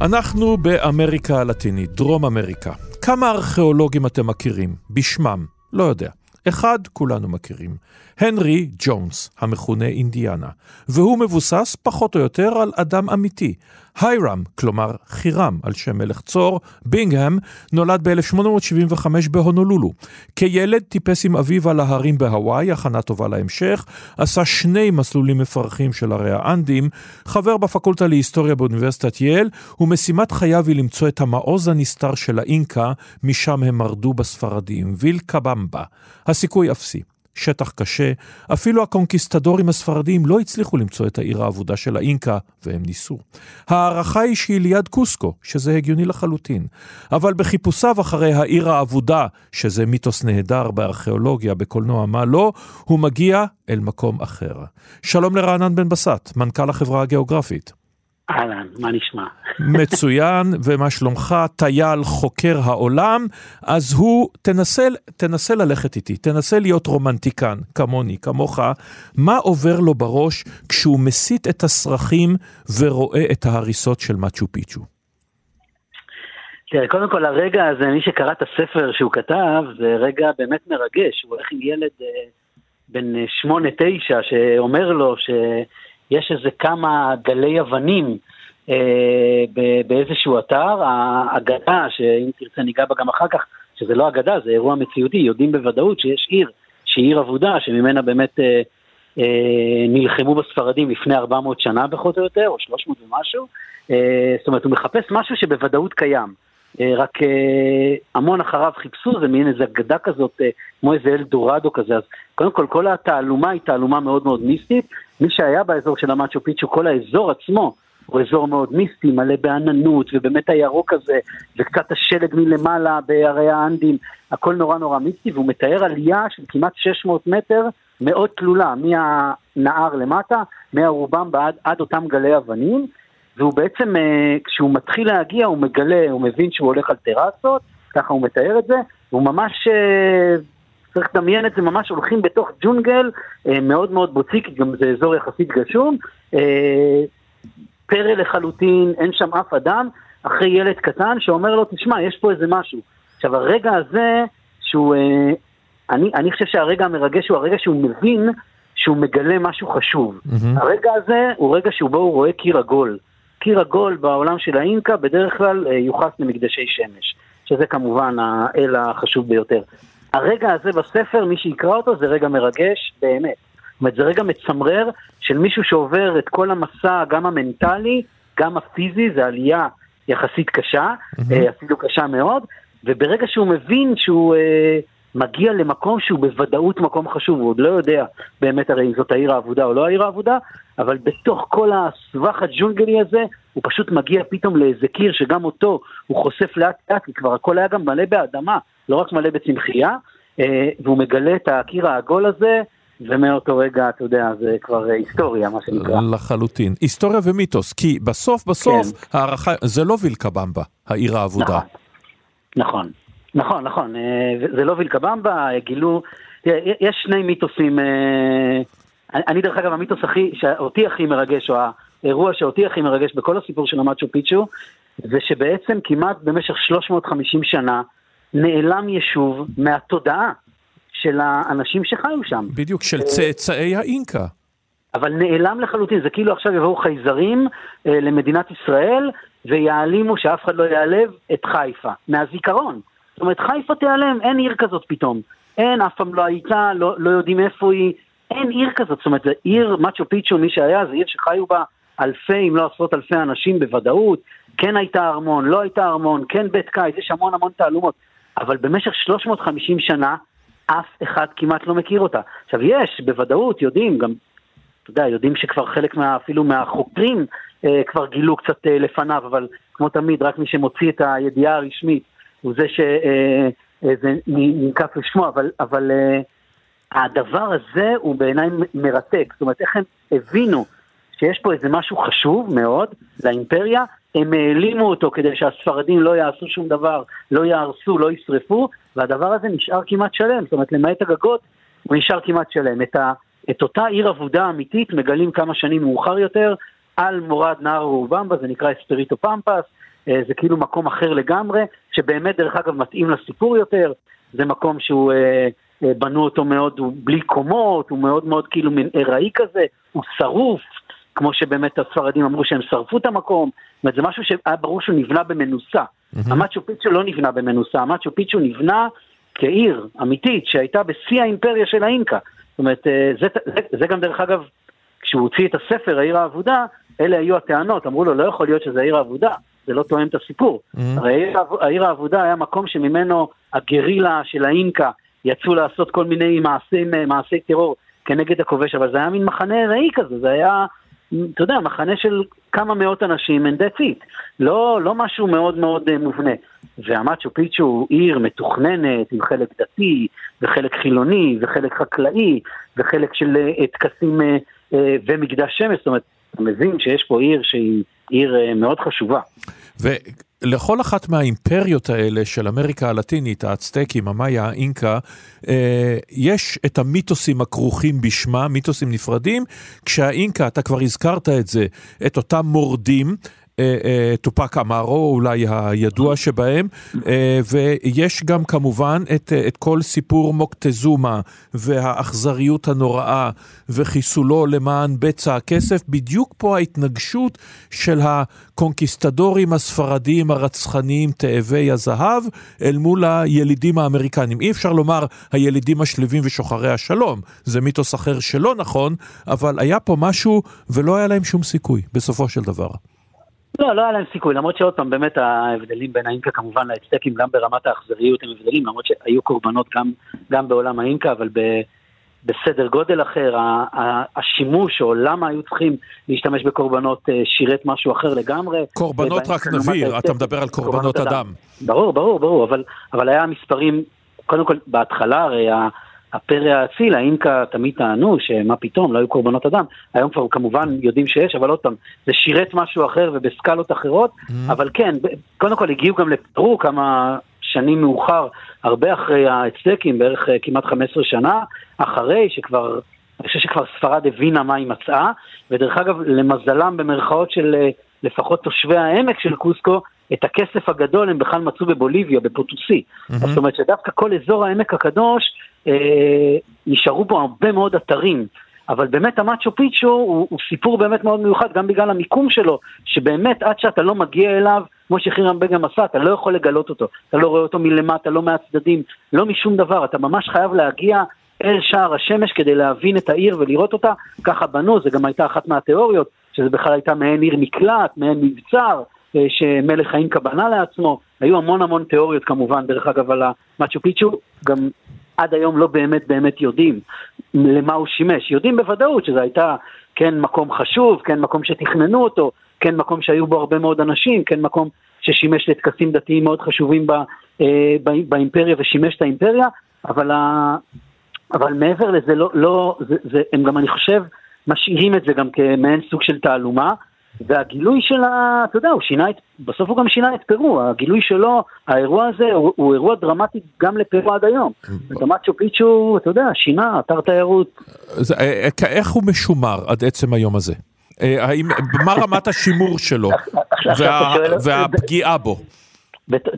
אנחנו באמריקה הלטינית, דרום אמריקה. כמה ארכיאולוגים אתם מכירים? בשמם? לא יודע. אחד כולנו מכירים, הנרי ג'ונס, המכונה אינדיאנה, והוא מבוסס פחות או יותר על אדם אמיתי. היירם, כלומר חירם, על שם מלך צור, בינגהם, נולד ב-1875 בהונולולו. כילד טיפס עם אביו על ההרים בהוואי, הכנה טובה להמשך, עשה שני מסלולים מפרכים של ערי האנדים, חבר בפקולטה להיסטוריה באוניברסיטת יל, ומשימת חייו היא למצוא את המעוז הנסתר של האינקה, משם הם מרדו בספרדים, ויל קבמבה. הסיכוי אפסי. שטח קשה, אפילו הקונקיסטדורים הספרדים לא הצליחו למצוא את העיר האבודה של האינקה, והם ניסו. ההערכה היא שהיא ליד קוסקו, שזה הגיוני לחלוטין. אבל בחיפושיו אחרי העיר האבודה, שזה מיתוס נהדר בארכיאולוגיה, בקולנוע, מה לא, הוא מגיע אל מקום אחר. שלום לרענן בן בסט, מנכ"ל החברה הגיאוגרפית. אהלן, מה נשמע? מצוין, [laughs] ומה שלומך? טייל, חוקר העולם, אז הוא, תנסה, תנסה ללכת איתי, תנסה להיות רומנטיקן, כמוני, כמוך, מה עובר לו בראש כשהוא מסיט את הסרחים ורואה את ההריסות של מאצ'ו פיצ'ו? תראה, קודם כל הרגע הזה, מי שקרא את הספר שהוא כתב, זה רגע באמת מרגש, הוא הולך עם ילד אה, בן שמונה, תשע, שאומר לו ש... יש איזה כמה גלי אבנים אה, באיזשהו אתר, האגדה, שאם תרצה ניגע בה גם אחר כך, שזה לא אגדה, זה אירוע מציאותי, יודעים בוודאות שיש עיר, שהיא עיר אבודה, שממנה באמת אה, אה, נלחמו בספרדים לפני 400 שנה פחות או יותר, או 300 ומשהו, אה, זאת אומרת, הוא מחפש משהו שבוודאות קיים. אה, רק אה, המון אחריו חיפשו, זה מין איזה אגדה כזאת, אה, כמו איזה אלדורדו כזה, אז קודם כל כל התעלומה היא תעלומה מאוד מאוד מיסטית, מי שהיה באזור של המאצ'ו פיצ'ו, כל האזור עצמו הוא אזור מאוד מיסטי, מלא בעננות, ובאמת הירוק הזה, וקצת השלג מלמעלה בהרי האנדים, הכל נורא נורא מיסטי, והוא מתאר עלייה של כמעט 600 מטר, מאוד תלולה, מהנהר למטה, מהרובם עד, עד אותם גלי אבנים, והוא בעצם, אה, כשהוא מתחיל להגיע, הוא מגלה, הוא מבין שהוא הולך על טרסות, ככה הוא מתאר את זה, והוא ממש אה, צריך לדמיין את זה, ממש הולכים בתוך ג'ונגל אה, מאוד מאוד בוצי, כי גם זה אזור יחסית גשום, פרא לחלוטין, אין שם אף אדם, אחרי ילד קטן שאומר לו, תשמע, יש פה איזה משהו. עכשיו, הרגע הזה, שהוא, אני, אני חושב שהרגע המרגש הוא הרגע שהוא מבין שהוא מגלה משהו חשוב. Mm-hmm. הרגע הזה הוא רגע שבו הוא רואה קיר עגול. קיר עגול בעולם של האינקה בדרך כלל אה, יוחס למקדשי שמש. שזה כמובן האל החשוב ביותר. הרגע הזה בספר, מי שיקרא אותו, זה רגע מרגש באמת. זאת אומרת, זה רגע מצמרר של מישהו שעובר את כל המסע, גם המנטלי, גם הפיזי, זה עלייה יחסית קשה, mm-hmm. אפילו קשה מאוד, וברגע שהוא מבין שהוא אה, מגיע למקום שהוא בוודאות מקום חשוב, הוא עוד לא יודע באמת הרי אם זאת העיר האבודה או לא העיר האבודה, אבל בתוך כל הסבך הג'ונגלי הזה, הוא פשוט מגיע פתאום לאיזה קיר שגם אותו הוא חושף לאט לאט, כי כבר הכל היה גם מלא באדמה, לא רק מלא בצמחייה, אה, והוא מגלה את הקיר העגול הזה, ומאותו רגע, אתה יודע, זה כבר היסטוריה, מה שנקרא. לחלוטין. היסטוריה ומיתוס, כי בסוף בסוף כן. הערכה, זה לא וילקה במבה, העיר האבודה. נכון, נכון, נכון, נכון. זה לא וילקה במבה, גילו, יש שני מיתוסים, אני דרך אגב, המיתוס הכי, שאותי הכי מרגש, או האירוע שאותי הכי מרגש בכל הסיפור של המאצ'ו פיצ'ו, זה שבעצם כמעט במשך 350 שנה נעלם יישוב מהתודעה. של האנשים שחיו שם. בדיוק, של צאצאי האינקה. אבל נעלם לחלוטין, זה כאילו עכשיו יבואו חייזרים אה, למדינת ישראל ויעלימו, שאף אחד לא יעלב, את חיפה, מהזיכרון. זאת אומרת, חיפה תיעלם, אין עיר כזאת פתאום. אין, אף פעם לא הייתה, לא, לא יודעים איפה היא, אין עיר כזאת. זאת אומרת, זה עיר, מאצ'ו פיצ'ו, מי שהיה, זה עיר שחיו בה אלפי, אם לא עשרות אלפי אנשים בוודאות. כן הייתה ארמון, לא הייתה ארמון, כן בית קיץ, יש המון המון תעלומות. אבל במשך 350 שנה, אף אחד כמעט לא מכיר אותה. עכשיו יש, בוודאות, יודעים, גם, אתה יודע, יודעים שכבר חלק מה, אפילו מהחוקרים אה, כבר גילו קצת אה, לפניו, אבל כמו תמיד, רק מי שמוציא את הידיעה הרשמית הוא זה שזה אה, אה, ננקף לשמו, אבל, אבל אה, הדבר הזה הוא בעיניי מרתק. זאת אומרת, איך הם הבינו שיש פה איזה משהו חשוב מאוד לאימפריה, הם העלימו אותו כדי שהספרדים לא יעשו שום דבר, לא יהרסו, לא ישרפו, והדבר הזה נשאר כמעט שלם, זאת אומרת למעט הגגות, הוא נשאר כמעט שלם. את, ה, את אותה עיר עבודה אמיתית מגלים כמה שנים מאוחר יותר, על מורד נהר רובמבה, זה נקרא אספריטו פמפס, זה כאילו מקום אחר לגמרי, שבאמת דרך אגב מתאים לסיפור יותר, זה מקום שהוא, אה, אה, בנו אותו מאוד, הוא בלי קומות, הוא מאוד מאוד כאילו מין ארעי כזה, הוא שרוף, כמו שבאמת הספרדים אמרו שהם שרפו את המקום, זאת אומרת זה משהו שהיה ברור שהוא נבנה במנוסה. Mm-hmm. המאצ'ו פיצ'ו לא נבנה במנוסה, המאצ'ו פיצ'ו נבנה כעיר אמיתית שהייתה בשיא האימפריה של האינקה. זאת אומרת, אה, זה, זה, זה גם דרך אגב, כשהוא הוציא את הספר, העיר האבודה, אלה היו הטענות, אמרו לו, לא יכול להיות שזה העיר האבודה, זה לא תואם את הסיפור. Mm-hmm. הרי העיר, העיר האבודה היה מקום שממנו הגרילה של האינקה יצאו לעשות כל מיני מעשי, מעשי טרור כנגד הכובש, אבל זה היה מין מחנה ארעי כזה, זה היה אתה יודע, מחנה של כמה מאות אנשים, and that's it. לא, לא משהו מאוד מאוד uh, מובנה. והמצ'ו פיצ'ו הוא עיר מתוכננת עם חלק דתי, וחלק חילוני, וחלק חקלאי, וחלק של uh, טקסים uh, uh, ומקדש שמש, זאת אומרת, אתה מבין שיש פה עיר שהיא עיר uh, מאוד חשובה. לכל אחת מהאימפריות האלה של אמריקה הלטינית, האצטקים, המאיה, האינקה, אה, יש את המיתוסים הכרוכים בשמה, מיתוסים נפרדים, כשהאינקה, אתה כבר הזכרת את זה, את אותם מורדים, אה, אה, טופק אמרו, אולי הידוע שבהם, אה, ויש גם כמובן את, את כל סיפור מוקטזומה והאכזריות הנוראה וחיסולו למען בצע הכסף, בדיוק פה ההתנגשות של הקונקיסטדורים הספרדיים הרצחניים תאבי הזהב אל מול הילידים האמריקנים. אי אפשר לומר הילידים השלווים ושוחרי השלום, זה מיתוס אחר שלא נכון, אבל היה פה משהו ולא היה להם שום סיכוי בסופו של דבר. לא, לא היה להם סיכוי, למרות שעוד פעם, באמת ההבדלים בין האינקה כמובן לאצטקים, גם ברמת האכזריות הם הבדלים, למרות שהיו קורבנות גם, גם בעולם האינקה, אבל ב, בסדר גודל אחר, השימוש או למה היו צריכים להשתמש בקורבנות אה, שירת משהו אחר לגמרי. קורבנות רק נבהיר, אתה מדבר על קורבנות, קורבנות אדם. אדם. ברור, ברור, ברור, אבל, אבל היה מספרים, קודם כל בהתחלה הרי הפרא האציל, האינקה תמיד טענו שמה פתאום, לא היו קורבנות אדם. היום כבר כמובן יודעים שיש, אבל עוד פעם, זה שירת משהו אחר ובסקלות אחרות, mm-hmm. אבל כן, קודם כל הגיעו גם לפרו כמה שנים מאוחר, הרבה אחרי האצטקים, בערך אה, כמעט 15 שנה, אחרי שכבר, אני חושב שכבר ספרד הבינה מה היא מצאה, ודרך אגב, למזלם במרכאות של אה, לפחות תושבי העמק של קוסקו, את הכסף הגדול הם בכלל מצאו בבוליביה, בפוטוסי. Mm-hmm. זאת אומרת שדווקא כל אזור העמק הקדוש, אה, נשארו בו הרבה מאוד אתרים. אבל באמת המאצ'ו פיצ'ו הוא, הוא סיפור באמת מאוד מיוחד, גם בגלל המיקום שלו, שבאמת עד שאתה לא מגיע אליו, כמו שחירם בגם עשה, אתה לא יכול לגלות אותו, אתה לא רואה אותו מלמטה, לא מהצדדים, לא משום דבר, אתה ממש חייב להגיע אל שער השמש כדי להבין את העיר ולראות אותה, ככה בנו, זה גם הייתה אחת מהתיאוריות, שזה בכלל הייתה מעין עיר מקלט, מעין מבצר, שמלך חיים כבנה לעצמו, היו המון המון תיאוריות כמובן, דרך אגב, על המצ'ו פיצ'ו, גם עד היום לא באמת באמת יודעים למה הוא שימש. יודעים בוודאות שזה הייתה כן מקום חשוב, כן מקום שתכננו אותו, כן מקום שהיו בו הרבה מאוד אנשים, כן מקום ששימש לטקסים דתיים מאוד חשובים בא, אה, בא, באימפריה ושימש את האימפריה, אבל, ה, אבל מעבר לזה, לא, לא, זה, זה, הם גם, אני חושב, משאירים את זה גם כמעין סוג של תעלומה, והגילוי של ה... אתה יודע, הוא שינה את... בסוף הוא גם שינה את פרו, הגילוי שלו, האירוע הזה הוא, הוא אירוע דרמטי גם לפרו עד היום. ודמצ'ו פיצ'ו, אתה יודע, שינה, אתר תיירות. זה, אה, אה, איך הוא משומר עד עצם היום הזה? אה, האם, מה רמת השימור שלו [laughs] וה, והפגיעה בו?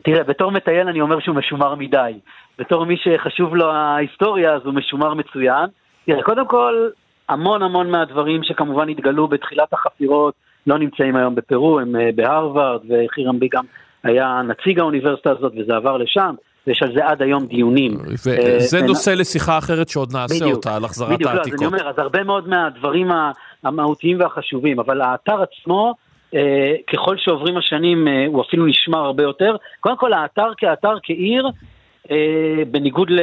תראה, בתור מטייל אני אומר שהוא משומר מדי. בתור מי שחשוב לו ההיסטוריה, אז הוא משומר מצוין. תראה, קודם כל, המון המון מהדברים שכמובן התגלו בתחילת החפירות, לא נמצאים היום בפרו, הם אה, בהרווארד, וחירמבי גם היה נציג האוניברסיטה הזאת וזה עבר לשם. ויש על זה עד היום דיונים. וזה אה, נושא לשיחה אחרת שעוד נעשה אותה, על החזרת העתיקות. בדיוק, לא, אז אני אומר, אז הרבה מאוד מהדברים המהותיים והחשובים, אבל האתר עצמו, אה, ככל שעוברים השנים, אה, הוא אפילו נשמר הרבה יותר. קודם כל, האתר כאתר, כעיר, אה, בניגוד ל,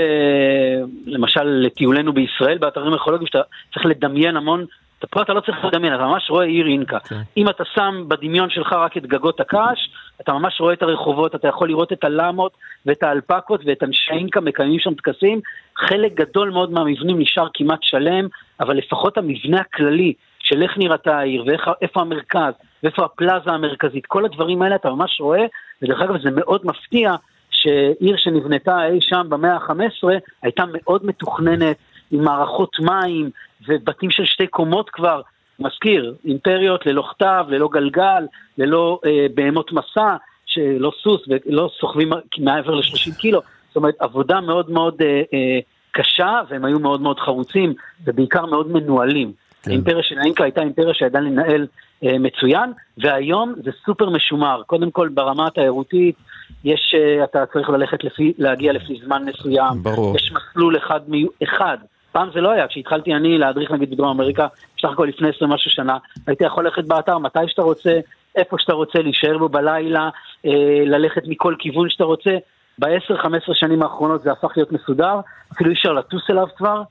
למשל לטיולנו בישראל, באתרים ארכיאולוגיים, שאתה צריך לדמיין המון פה אתה לא צריך לדמיין, אתה ממש רואה עיר אינקה. Okay. כן. אם אתה שם בדמיון שלך רק את גגות הקש, אתה ממש רואה את הרחובות, אתה יכול לראות את הלמות ואת האלפקות ואת אנשי אינקה מקיימים שם טקסים. חלק גדול מאוד מהמבנים נשאר כמעט שלם, אבל לפחות המבנה הכללי של איך נראתה העיר ואיפה המרכז ואיפה הפלאזה המרכזית, כל הדברים האלה אתה ממש רואה, ודרך אגב זה מאוד מפתיע שעיר שנבנתה אי שם במאה ה-15 הייתה מאוד מתוכננת, עם מערכות מים ובתים של שתי קומות כבר, מזכיר, אימפריות ללא כתב, ללא גלגל, ללא אה, בהמות מסע, שלא סוס ולא סוחבים מעבר ל-30 קילו, זאת אומרת עבודה מאוד מאוד אה, אה, קשה והם היו מאוד מאוד חרוצים ובעיקר מאוד מנוהלים. כן. האימפריה של האינקה הייתה אימפריה שידעה לנהל אה, מצוין, והיום זה סופר משומר. קודם כל ברמה התיירותית, יש, אה, אתה צריך ללכת לפי, להגיע לפי זמן מסוים. ברור. יש מסלול אחד, אחד פעם זה לא היה, כשהתחלתי אני להדריך נגיד בדרום אמריקה, בסך הכל לפני 20 משהו שנה, הייתי יכול ללכת באתר מתי שאתה רוצה, איפה שאתה רוצה, להישאר בו בלילה, אה, ללכת מכל כיוון שאתה רוצה. ב-10-15 שנים האחרונות זה הפך להיות מסודר, אפילו אי אפשר לטוס אליו כבר.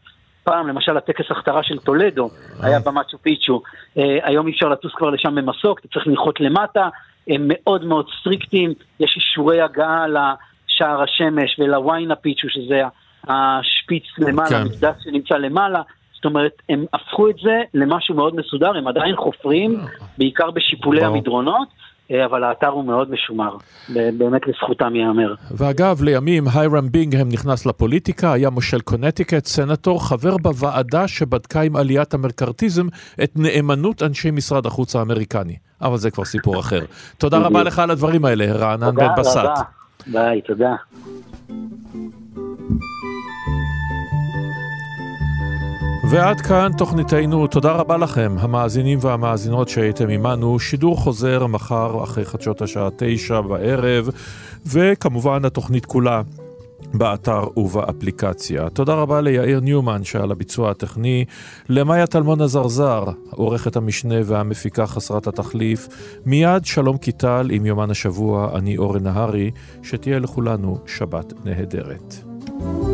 פעם, למשל, הטקס הכתרה של טולדו היה במצ'ו פיצ'ו, אה, היום אי אפשר לטוס כבר לשם במסוק, אתה צריך לנחות למטה, הם מאוד מאוד סטריקטים, יש אישורי הגעה לשער השמש ולוויינה פיצ'ו, שזה השפיץ למעלה, כן. המקדש שנמצא למעלה. זאת אומרת, הם הפכו את זה למשהו מאוד מסודר, הם עדיין חופרים, בעיקר בשיפולי המדרונות. אה, אבל האתר הוא מאוד משומר, באמת לזכותם ייאמר. ואגב, לימים היירם בינגהם נכנס לפוליטיקה, היה מושל קונטיקט, סנטור, חבר בוועדה שבדקה עם עליית המקארתיזם את נאמנות אנשי משרד החוץ האמריקני. אבל זה כבר סיפור אחר. תודה רבה לך על הדברים האלה, רענן בן בסט. תודה רבה, ביי, תודה. ועד כאן תוכניתנו, תודה רבה לכם, המאזינים והמאזינות שהייתם עמנו. שידור חוזר מחר אחרי חדשות השעה תשע בערב, וכמובן התוכנית כולה באתר ובאפליקציה. תודה רבה ליאיר ניומן שעל הביצוע הטכני, למאיה טלמון הזרזר, עורכת המשנה והמפיקה חסרת התחליף. מיד שלום קיטל עם יומן השבוע, אני אורן נהרי, שתהיה לכולנו שבת נהדרת. thank you